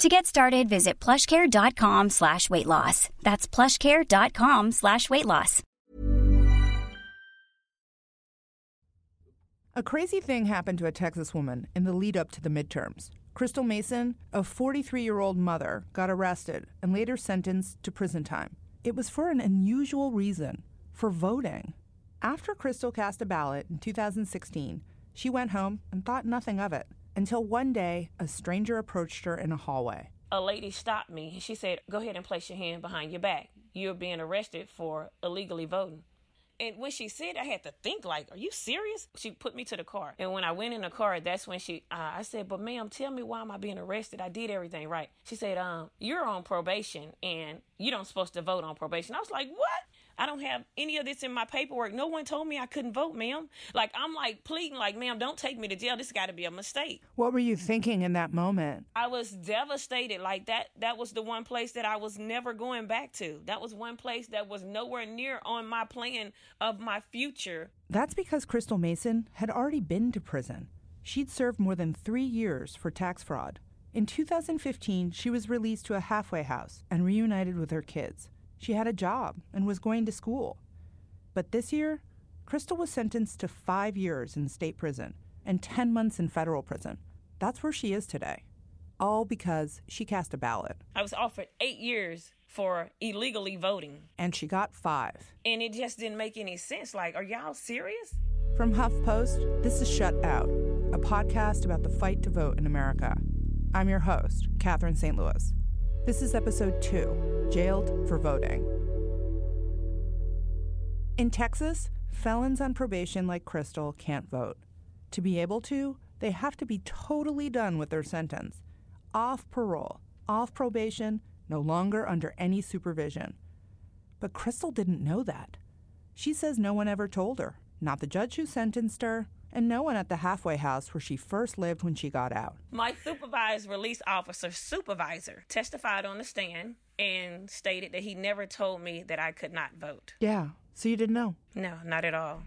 To get started, visit plushcare.com slash weight loss. That's plushcare.com slash weight loss. A crazy thing happened to a Texas woman in the lead up to the midterms. Crystal Mason, a 43 year old mother, got arrested and later sentenced to prison time. It was for an unusual reason for voting. After Crystal cast a ballot in 2016, she went home and thought nothing of it until one day a stranger approached her in a hallway. A lady stopped me. And she said, Go ahead and place your hand behind your back. You're being arrested for illegally voting. And when she said, I had to think like, "Are you serious?" She put me to the car, and when I went in the car, that's when she, uh, I said, "But ma'am, tell me why am I being arrested? I did everything right." She said, "Um, you're on probation, and you don't supposed to vote on probation." I was like, "What?" I don't have any of this in my paperwork. No one told me I couldn't vote, ma'am. Like I'm like pleading, like, ma'am, don't take me to jail. This got to be a mistake. What were you thinking in that moment? I was devastated. Like that. That was the one place that I was never going back to. That was one place that was nowhere near on my plan of my future. That's because Crystal Mason had already been to prison. She'd served more than three years for tax fraud. In 2015, she was released to a halfway house and reunited with her kids. She had a job and was going to school. But this year, Crystal was sentenced to five years in state prison and 10 months in federal prison. That's where she is today. All because she cast a ballot. I was offered eight years for illegally voting. And she got five. And it just didn't make any sense. Like, are y'all serious? From HuffPost, this is Shut Out, a podcast about the fight to vote in America. I'm your host, Catherine St. Louis. This is episode two Jailed for Voting. In Texas, felons on probation like Crystal can't vote. To be able to, they have to be totally done with their sentence. Off parole, off probation, no longer under any supervision. But Crystal didn't know that. She says no one ever told her, not the judge who sentenced her, and no one at the halfway house where she first lived when she got out. My supervised release officer supervisor testified on the stand and stated that he never told me that I could not vote. Yeah, so you didn't know? No, not at all.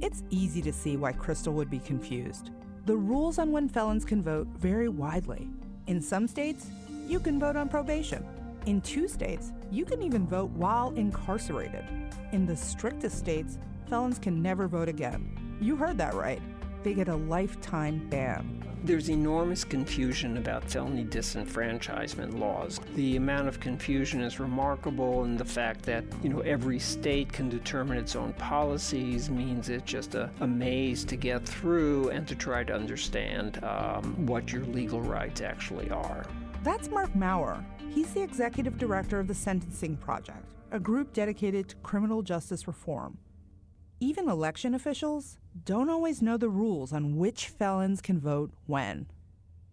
It's easy to see why Crystal would be confused. The rules on when felons can vote vary widely. In some states, you can vote on probation. In two states, you can even vote while incarcerated. In the strictest states, felons can never vote again. You heard that right. They get a lifetime ban. There's enormous confusion about felony disenfranchisement laws. The amount of confusion is remarkable, and the fact that you know every state can determine its own policies means it's just a, a maze to get through and to try to understand um, what your legal rights actually are. That's Marc Mauer. He's the executive director of the Sentencing Project, a group dedicated to criminal justice reform. Even election officials don't always know the rules on which felons can vote when.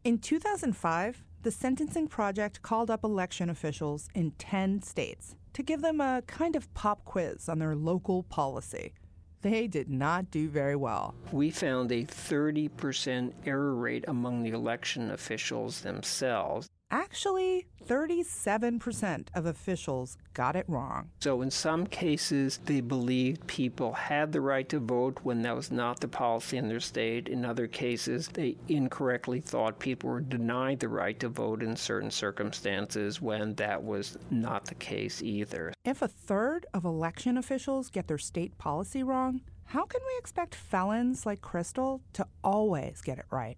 In 2005, the Sentencing Project called up election officials in 10 states to give them a kind of pop quiz on their local policy. They did not do very well. We found a 30% error rate among the election officials themselves. Actually, 37% of officials got it wrong. So, in some cases, they believed people had the right to vote when that was not the policy in their state. In other cases, they incorrectly thought people were denied the right to vote in certain circumstances when that was not the case either. If a third of election officials get their state policy wrong, how can we expect felons like Crystal to always get it right?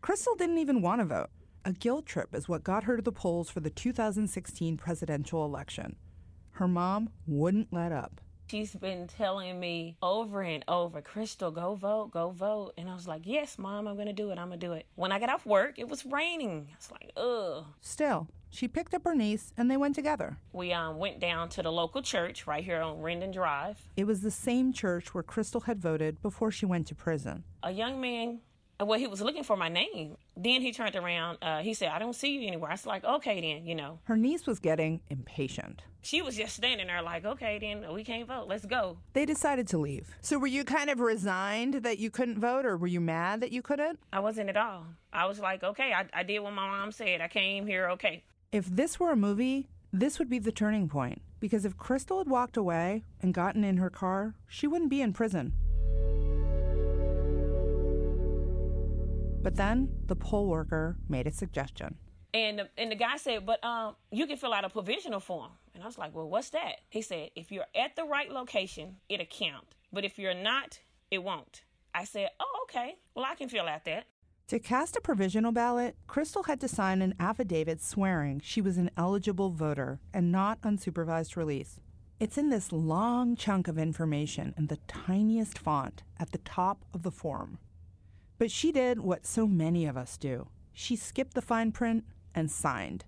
Crystal didn't even want to vote. A guilt trip is what got her to the polls for the 2016 presidential election. Her mom wouldn't let up. She's been telling me over and over, Crystal, go vote, go vote. And I was like, yes, mom, I'm going to do it. I'm going to do it. When I got off work, it was raining. I was like, ugh. Still, she picked up her niece and they went together. We um, went down to the local church right here on Rendon Drive. It was the same church where Crystal had voted before she went to prison. A young man well, he was looking for my name. Then he turned around. Uh, he said, I don't see you anywhere. I was like, okay, then, you know. Her niece was getting impatient. She was just standing there, like, okay, then we can't vote. Let's go. They decided to leave. So, were you kind of resigned that you couldn't vote, or were you mad that you couldn't? I wasn't at all. I was like, okay, I, I did what my mom said. I came here, okay. If this were a movie, this would be the turning point. Because if Crystal had walked away and gotten in her car, she wouldn't be in prison. But then the poll worker made a suggestion. And the, and the guy said, but um, you can fill out a provisional form. And I was like, well, what's that? He said, if you're at the right location, it'll count. But if you're not, it won't. I said, oh, okay. Well, I can fill out that. To cast a provisional ballot, Crystal had to sign an affidavit swearing she was an eligible voter and not on supervised release. It's in this long chunk of information in the tiniest font at the top of the form. But she did what so many of us do she skipped the fine print and signed.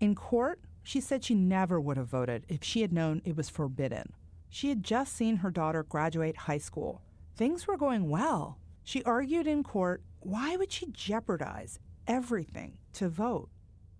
In court, she said she never would have voted if she had known it was forbidden. She had just seen her daughter graduate high school. Things were going well. She argued in court why would she jeopardize everything to vote?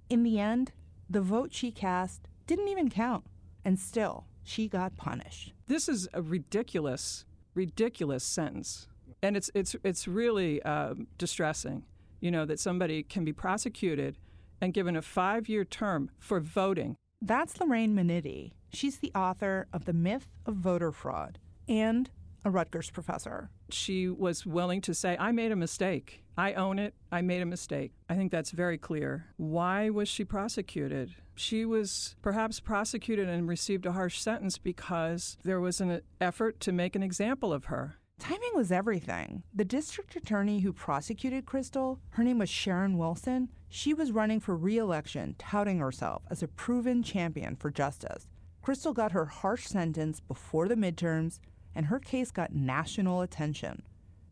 In the end, the vote she cast didn't even count, and still, she got punished. This is a ridiculous, ridiculous sentence and it's it's it's really uh, distressing, you know, that somebody can be prosecuted and given a five-year term for voting. That's Lorraine Minnite. She's the author of The Myth of Voter Fraud and a Rutgers professor. She was willing to say, I made a mistake. I own it. I made a mistake. I think that's very clear. Why was she prosecuted? She was perhaps prosecuted and received a harsh sentence because there was an effort to make an example of her. Timing was everything. The district attorney who prosecuted Crystal, her name was Sharon Wilson, she was running for re election, touting herself as a proven champion for justice. Crystal got her harsh sentence before the midterms, and her case got national attention.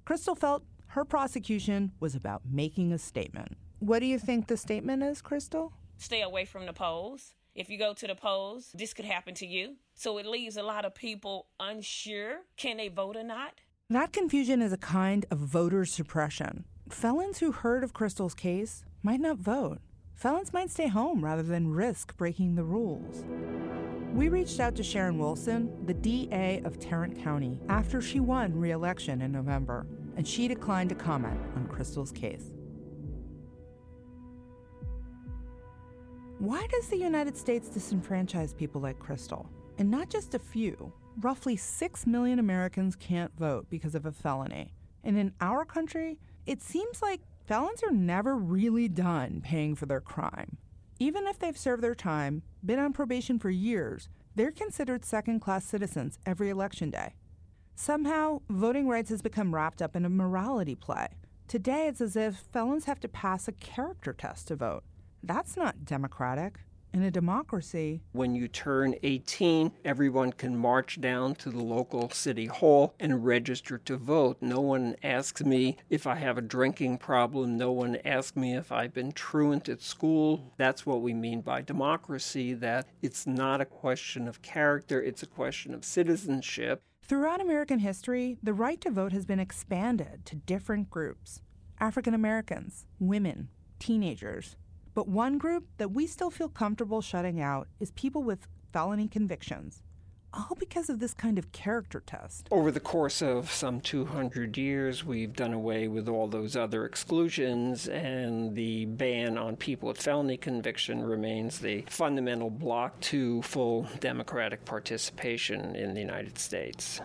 Crystal felt her prosecution was about making a statement. What do you think the statement is, Crystal? Stay away from the polls. If you go to the polls, this could happen to you. So it leaves a lot of people unsure can they vote or not? That confusion is a kind of voter suppression. Felons who heard of Crystal's case might not vote. Felons might stay home rather than risk breaking the rules. We reached out to Sharon Wilson, the DA of Tarrant County, after she won re election in November, and she declined to comment on Crystal's case. Why does the United States disenfranchise people like Crystal? And not just a few roughly 6 million Americans can't vote because of a felony. And in our country, it seems like felons are never really done paying for their crime. Even if they've served their time, been on probation for years, they're considered second class citizens every election day. Somehow, voting rights has become wrapped up in a morality play. Today, it's as if felons have to pass a character test to vote. That's not democratic. In a democracy, when you turn 18, everyone can march down to the local city hall and register to vote. No one asks me if I have a drinking problem. No one asks me if I've been truant at school. That's what we mean by democracy, that it's not a question of character, it's a question of citizenship. Throughout American history, the right to vote has been expanded to different groups African Americans, women, teenagers, but one group that we still feel comfortable shutting out is people with felony convictions, all because of this kind of character test. Over the course of some 200 years, we've done away with all those other exclusions, and the ban on people with felony conviction remains the fundamental block to full democratic participation in the United States.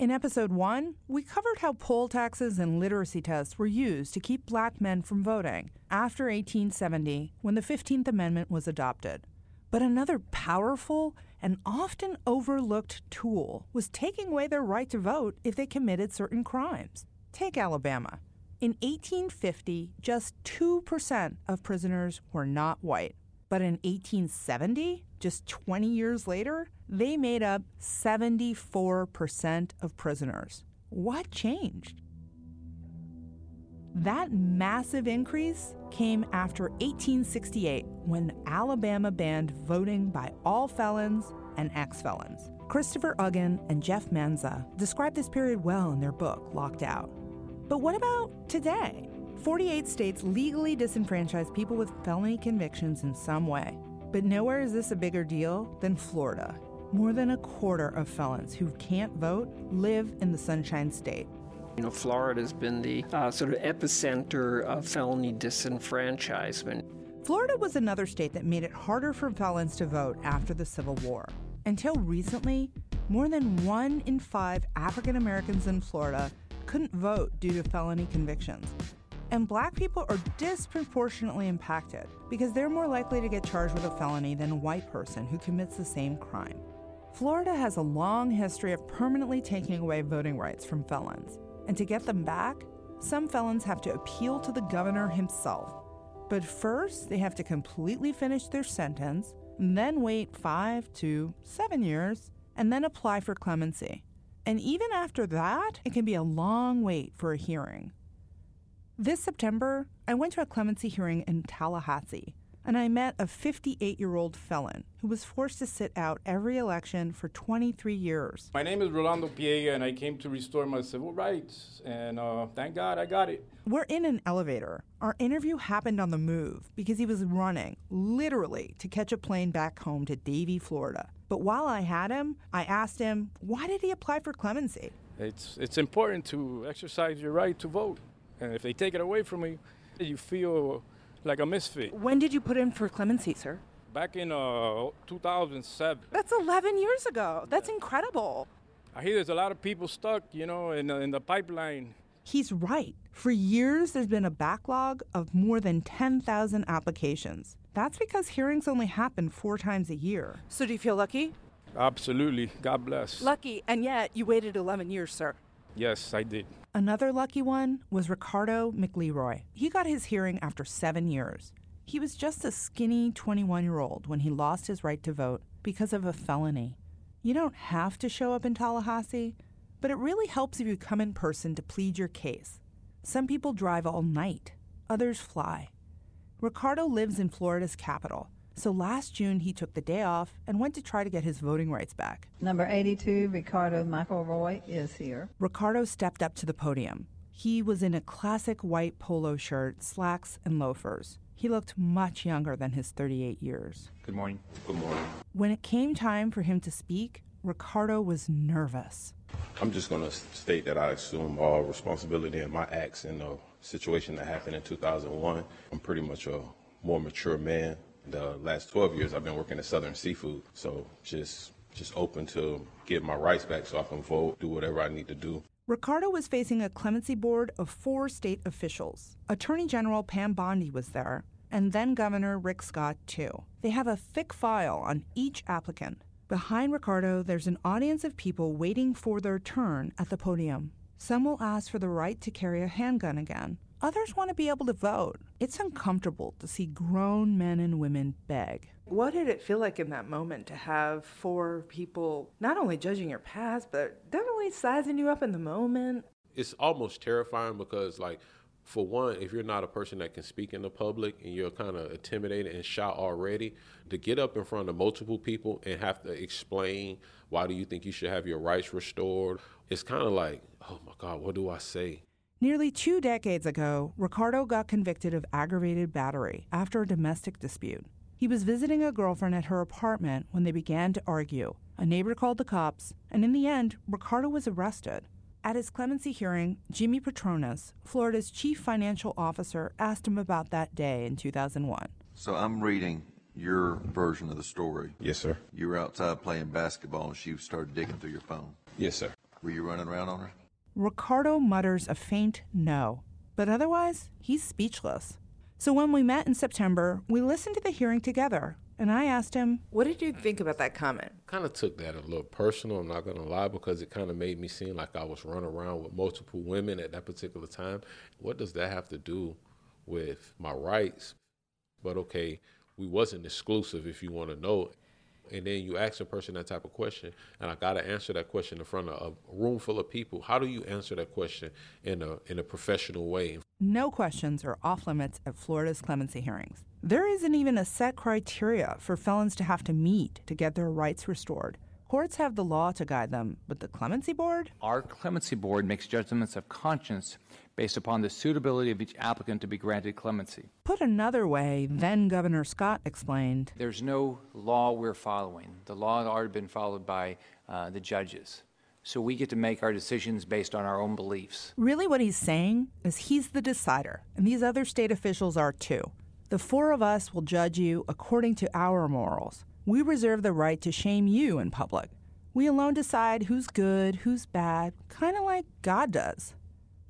In episode one, we covered how poll taxes and literacy tests were used to keep black men from voting after 1870 when the 15th Amendment was adopted. But another powerful and often overlooked tool was taking away their right to vote if they committed certain crimes. Take Alabama. In 1850, just 2% of prisoners were not white. But in 1870, just 20 years later, they made up 74% of prisoners. What changed? That massive increase came after 1868 when Alabama banned voting by all felons and ex felons. Christopher Uggen and Jeff Manza describe this period well in their book, Locked Out. But what about today? 48 states legally disenfranchise people with felony convictions in some way. But nowhere is this a bigger deal than Florida. More than a quarter of felons who can't vote live in the Sunshine State. You know, Florida has been the uh, sort of epicenter of felony disenfranchisement. Florida was another state that made it harder for felons to vote after the Civil War. Until recently, more than one in five African Americans in Florida couldn't vote due to felony convictions. And black people are disproportionately impacted because they're more likely to get charged with a felony than a white person who commits the same crime. Florida has a long history of permanently taking away voting rights from felons. And to get them back, some felons have to appeal to the governor himself. But first, they have to completely finish their sentence, then wait five to seven years, and then apply for clemency. And even after that, it can be a long wait for a hearing. This September, I went to a clemency hearing in Tallahassee, and I met a 58 year old felon who was forced to sit out every election for 23 years. My name is Rolando Piega, and I came to restore my civil rights, and uh, thank God I got it. We're in an elevator. Our interview happened on the move because he was running, literally, to catch a plane back home to Davie, Florida. But while I had him, I asked him, why did he apply for clemency? It's, it's important to exercise your right to vote, and if they take it away from you, you feel like a misfit. When did you put in for clemency, sir? Back in uh, 2007. That's 11 years ago. That's incredible. I hear there's a lot of people stuck, you know, in, in the pipeline. He's right. For years, there's been a backlog of more than 10,000 applications. That's because hearings only happen four times a year. So, do you feel lucky? Absolutely. God bless. Lucky, and yet you waited 11 years, sir. Yes, I did. Another lucky one was Ricardo McLeroy. He got his hearing after seven years. He was just a skinny 21 year old when he lost his right to vote because of a felony. You don't have to show up in Tallahassee, but it really helps if you come in person to plead your case. Some people drive all night, others fly. Ricardo lives in Florida's capital, so last June he took the day off and went to try to get his voting rights back. Number 82, Ricardo McElroy, is here. Ricardo stepped up to the podium. He was in a classic white polo shirt, slacks, and loafers. He looked much younger than his 38 years. Good morning. Good morning. When it came time for him to speak, Ricardo was nervous. I'm just going to state that I assume all responsibility in my acts in the situation that happened in 2001. I'm pretty much a more mature man. The last 12 years I've been working at Southern Seafood, so just just open to get my rights back so I can vote, do whatever I need to do. Ricardo was facing a clemency board of four state officials. Attorney General Pam Bondi was there, and then Governor Rick Scott, too. They have a thick file on each applicant. Behind Ricardo, there's an audience of people waiting for their turn at the podium. Some will ask for the right to carry a handgun again. Others want to be able to vote. It's uncomfortable to see grown men and women beg. What did it feel like in that moment to have four people not only judging your past, but definitely sizing you up in the moment? It's almost terrifying because, like, for one, if you're not a person that can speak in the public and you're kind of intimidated and shy already, to get up in front of multiple people and have to explain why do you think you should have your rights restored, it's kind of like, oh my God, what do I say? Nearly two decades ago, Ricardo got convicted of aggravated battery after a domestic dispute. He was visiting a girlfriend at her apartment when they began to argue. A neighbor called the cops, and in the end, Ricardo was arrested. At his clemency hearing, Jimmy Patronis, Florida's chief financial officer, asked him about that day in 2001. So I'm reading your version of the story. Yes, sir. You were outside playing basketball and she started digging through your phone. Yes, sir. Were you running around on her? Ricardo mutters a faint no, but otherwise, he's speechless. So when we met in September, we listened to the hearing together, and I asked him, What did you think about that comment? Kind of took that a little personal, I'm not going to lie, because it kind of made me seem like I was running around with multiple women at that particular time. What does that have to do with my rights? But okay, we wasn't exclusive if you want to know and then you ask a person that type of question, and I got to answer that question in front of a room full of people. How do you answer that question in a in a professional way? No questions are off limits at Florida's clemency hearings. There isn't even a set criteria for felons to have to meet to get their rights restored. Courts have the law to guide them, but the clemency board? Our clemency board makes judgments of conscience based upon the suitability of each applicant to be granted clemency. Put another way, then Governor Scott explained There's no law we're following. The law has already been followed by uh, the judges. So we get to make our decisions based on our own beliefs. Really, what he's saying is he's the decider, and these other state officials are too. The four of us will judge you according to our morals. We reserve the right to shame you in public. We alone decide who's good, who's bad, kind of like God does.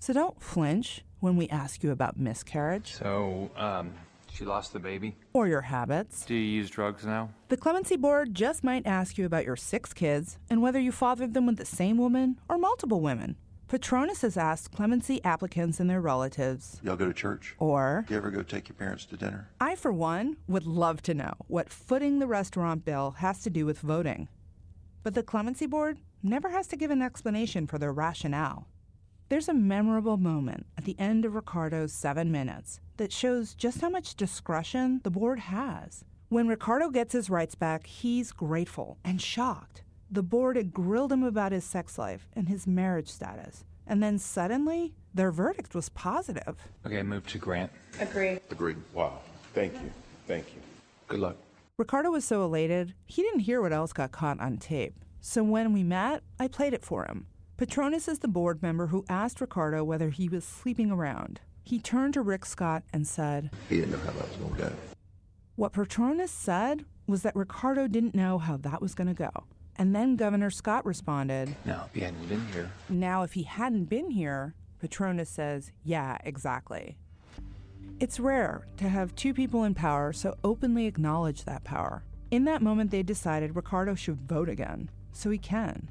So don't flinch when we ask you about miscarriage. So, um, she lost the baby? Or your habits. Do you use drugs now? The Clemency Board just might ask you about your six kids and whether you fathered them with the same woman or multiple women. Patronis has asked clemency applicants and their relatives. Y'all go to church? Or. Do you ever go take your parents to dinner? I, for one, would love to know what footing the restaurant bill has to do with voting. But the Clemency Board never has to give an explanation for their rationale. There's a memorable moment at the end of Ricardo's seven minutes that shows just how much discretion the board has. When Ricardo gets his rights back, he's grateful and shocked. The board had grilled him about his sex life and his marriage status. And then suddenly, their verdict was positive. Okay, move to grant. Agree. Agree. Wow. Thank you. Thank you. Good luck. Ricardo was so elated, he didn't hear what else got caught on tape. So when we met, I played it for him. Patronis is the board member who asked Ricardo whether he was sleeping around. He turned to Rick Scott and said, He didn't know how that was going to go. What Patronis said was that Ricardo didn't know how that was going to go. And then Governor Scott responded, No, if he hadn't been here. Now, if he hadn't been here, Patronis says, Yeah, exactly. It's rare to have two people in power so openly acknowledge that power. In that moment, they decided Ricardo should vote again, so he can.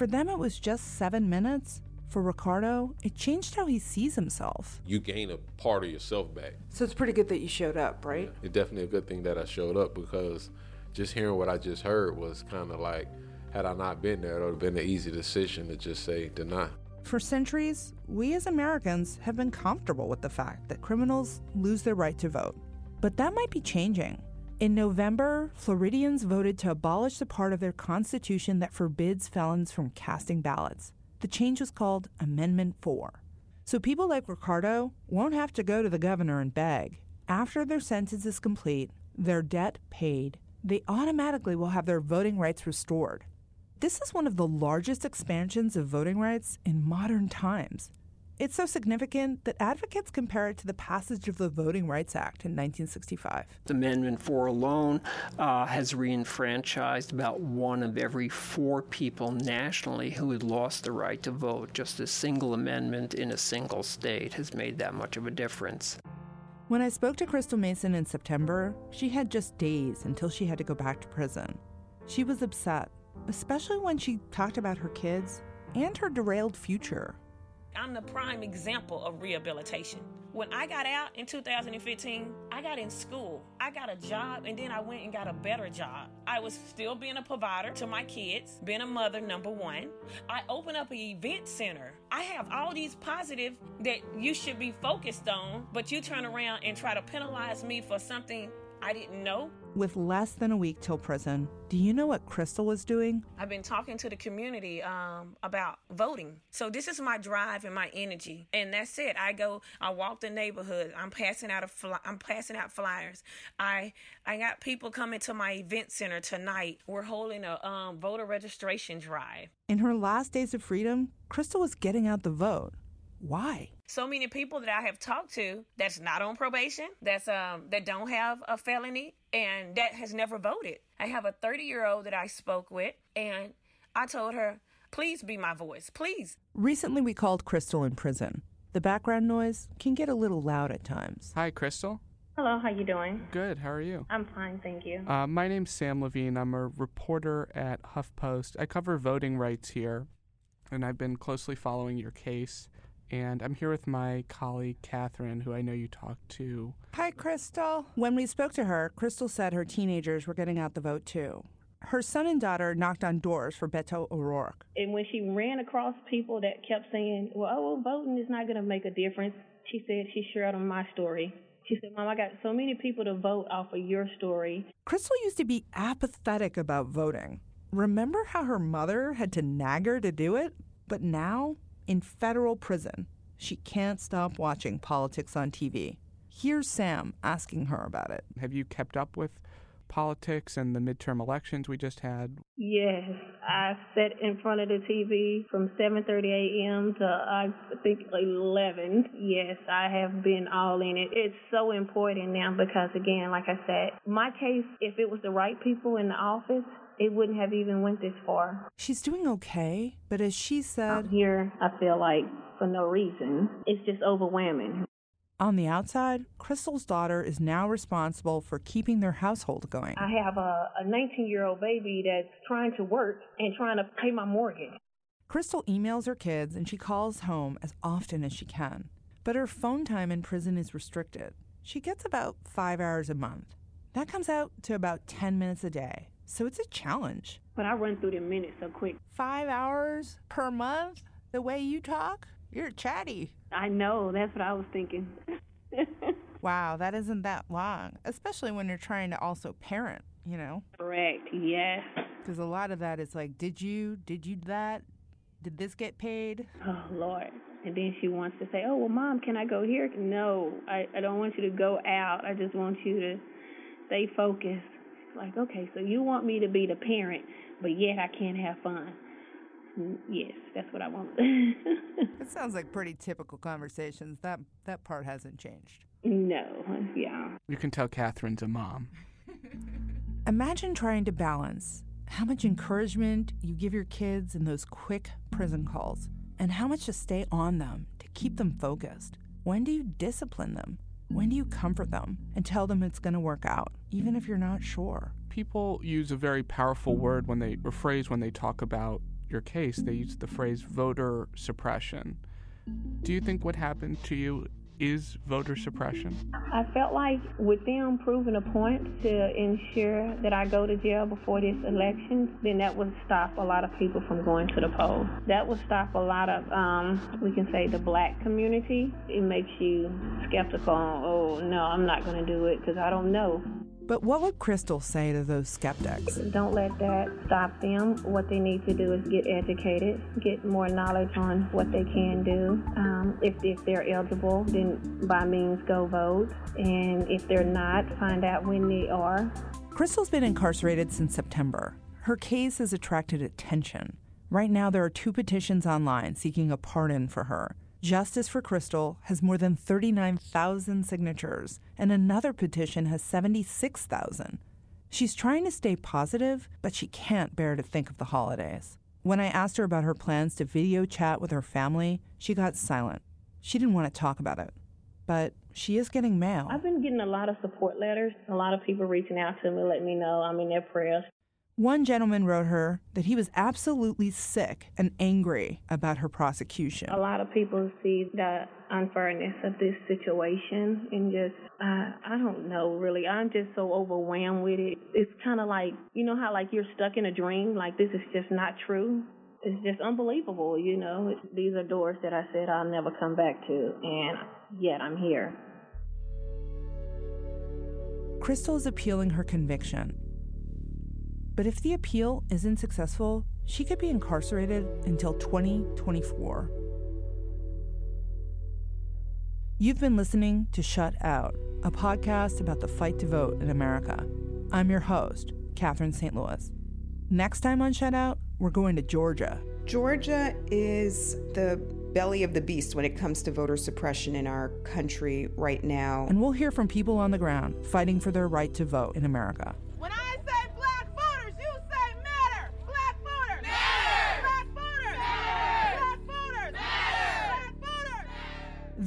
For them, it was just seven minutes. For Ricardo, it changed how he sees himself. You gain a part of yourself back. So it's pretty good that you showed up, right? It's definitely a good thing that I showed up because just hearing what I just heard was kind of like, had I not been there, it would have been an easy decision to just say deny. For centuries, we as Americans have been comfortable with the fact that criminals lose their right to vote. But that might be changing. In November, Floridians voted to abolish the part of their constitution that forbids felons from casting ballots. The change was called Amendment 4. So people like Ricardo won't have to go to the governor and beg. After their sentence is complete, their debt paid, they automatically will have their voting rights restored. This is one of the largest expansions of voting rights in modern times. It's so significant that advocates compare it to the passage of the Voting Rights Act in 1965. Amendment 4 alone uh, has reenfranchised about one of every four people nationally who had lost the right to vote. Just a single amendment in a single state has made that much of a difference. When I spoke to Crystal Mason in September, she had just days until she had to go back to prison. She was upset, especially when she talked about her kids and her derailed future. I'm the prime example of rehabilitation. When I got out in 2015, I got in school. I got a job and then I went and got a better job. I was still being a provider to my kids, being a mother, number one. I opened up an event center. I have all these positive that you should be focused on, but you turn around and try to penalize me for something I didn't know. With less than a week till prison, do you know what Crystal was doing? I've been talking to the community um, about voting. So this is my drive and my energy, and that's it. I go, I walk the neighborhood. I'm passing out a fly, I'm passing out flyers. I I got people coming to my event center tonight. We're holding a um, voter registration drive. In her last days of freedom, Crystal was getting out the vote. Why? So many people that I have talked to that's not on probation, that's um that don't have a felony and that has never voted. I have a 30-year-old that I spoke with and I told her, "Please be my voice, please." Recently we called Crystal in prison. The background noise can get a little loud at times. Hi, Crystal. Hello, how you doing? Good. How are you? I'm fine, thank you. Uh, my name's Sam Levine. I'm a reporter at HuffPost. I cover voting rights here, and I've been closely following your case. And I'm here with my colleague, Catherine, who I know you talked to. Hi, Crystal. When we spoke to her, Crystal said her teenagers were getting out the vote too. Her son and daughter knocked on doors for Beto O'Rourke. And when she ran across people that kept saying, well, oh, voting is not going to make a difference, she said she shared on my story. She said, Mom, I got so many people to vote off of your story. Crystal used to be apathetic about voting. Remember how her mother had to nag her to do it? But now, in federal prison, she can't stop watching politics on TV. Here's Sam asking her about it. Have you kept up with politics and the midterm elections we just had? Yes, I sat in front of the TV from 7:30 a.m. to I think 11. Yes, I have been all in it. It's so important now because again, like I said, my case if it was the right people in the office, it wouldn't have even went this far. She's doing okay, but as she said, I'm here I feel like for no reason. It's just overwhelming. On the outside, Crystal's daughter is now responsible for keeping their household going. I have a 19 year old baby that's trying to work and trying to pay my mortgage. Crystal emails her kids and she calls home as often as she can. But her phone time in prison is restricted. She gets about five hours a month. That comes out to about 10 minutes a day. So it's a challenge. But I run through the minutes so quick. Five hours per month? The way you talk? You're chatty. I know. That's what I was thinking. wow, that isn't that long, especially when you're trying to also parent, you know? Correct, yes. Because a lot of that is like, did you, did you that? Did this get paid? Oh, Lord. And then she wants to say, oh, well, mom, can I go here? No, I, I don't want you to go out. I just want you to stay focused. Like, okay, so you want me to be the parent, but yet I can't have fun. Mm, yes, that's what I want. it sounds like pretty typical conversations. That that part hasn't changed. No, yeah. You can tell Catherine's a mom. Imagine trying to balance how much encouragement you give your kids in those quick prison calls and how much to stay on them to keep them focused. When do you discipline them? When do you comfort them and tell them it's going to work out, even if you're not sure? People use a very powerful word when they, or phrase when they talk about your case, they use the phrase voter suppression. Do you think what happened to you is voter suppression? I felt like with them proving a point to ensure that I go to jail before this election, then that would stop a lot of people from going to the polls. That would stop a lot of, um, we can say, the black community. It makes you skeptical. Oh, no, I'm not going to do it because I don't know. But what would Crystal say to those skeptics? Don't let that stop them. What they need to do is get educated, get more knowledge on what they can do. Um, if, if they're eligible, then by means go vote. And if they're not, find out when they are. Crystal's been incarcerated since September. Her case has attracted attention. Right now, there are two petitions online seeking a pardon for her. Justice for Crystal has more than 39,000 signatures, and another petition has 76,000. She's trying to stay positive, but she can't bear to think of the holidays. When I asked her about her plans to video chat with her family, she got silent. She didn't want to talk about it. But she is getting mail. I've been getting a lot of support letters, a lot of people reaching out to me, letting me know I'm in their prayers. One gentleman wrote her that he was absolutely sick and angry about her prosecution. A lot of people see the unfairness of this situation and just, uh, I don't know really. I'm just so overwhelmed with it. It's kind of like, you know how like you're stuck in a dream, like this is just not true. It's just unbelievable, you know. These are doors that I said I'll never come back to, and yet I'm here. Crystal is appealing her conviction but if the appeal isn't successful, she could be incarcerated until 2024. You've been listening to Shut Out, a podcast about the fight to vote in America. I'm your host, Catherine St. Louis. Next time on Shut Out, we're going to Georgia. Georgia is the belly of the beast when it comes to voter suppression in our country right now. And we'll hear from people on the ground fighting for their right to vote in America.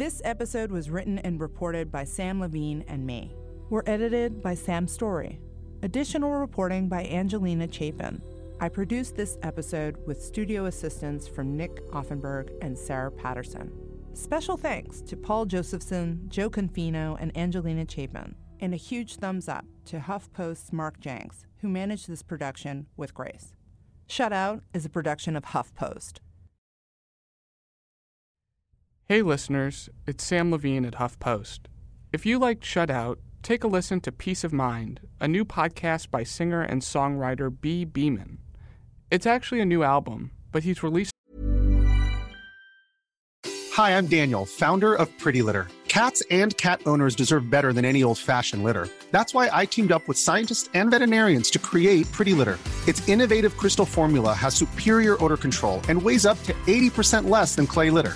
This episode was written and reported by Sam Levine and me. were edited by Sam Story. Additional reporting by Angelina Chapin. I produced this episode with studio assistance from Nick Offenberg and Sarah Patterson. Special thanks to Paul Josephson, Joe Confino, and Angelina Chapin, and a huge thumbs up to HuffPost's Mark Jenks, who managed this production with grace. Shutout is a production of HuffPost. Hey listeners, it's Sam Levine at HuffPost. If you liked Shutout, take a listen to Peace of Mind, a new podcast by singer and songwriter B. Beeman. It's actually a new album, but he's released. Hi, I'm Daniel, founder of Pretty Litter. Cats and cat owners deserve better than any old fashioned litter. That's why I teamed up with scientists and veterinarians to create Pretty Litter. Its innovative crystal formula has superior odor control and weighs up to 80% less than clay litter.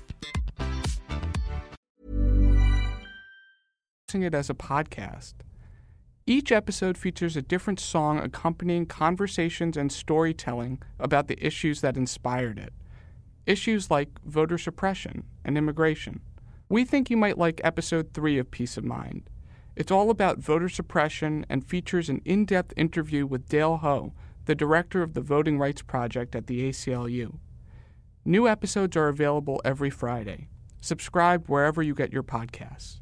it as a podcast. Each episode features a different song accompanying conversations and storytelling about the issues that inspired it. Issues like voter suppression and immigration. We think you might like episode 3 of Peace of Mind. It's all about voter suppression and features an in depth interview with Dale Ho, the director of the Voting Rights Project at the ACLU. New episodes are available every Friday. Subscribe wherever you get your podcasts.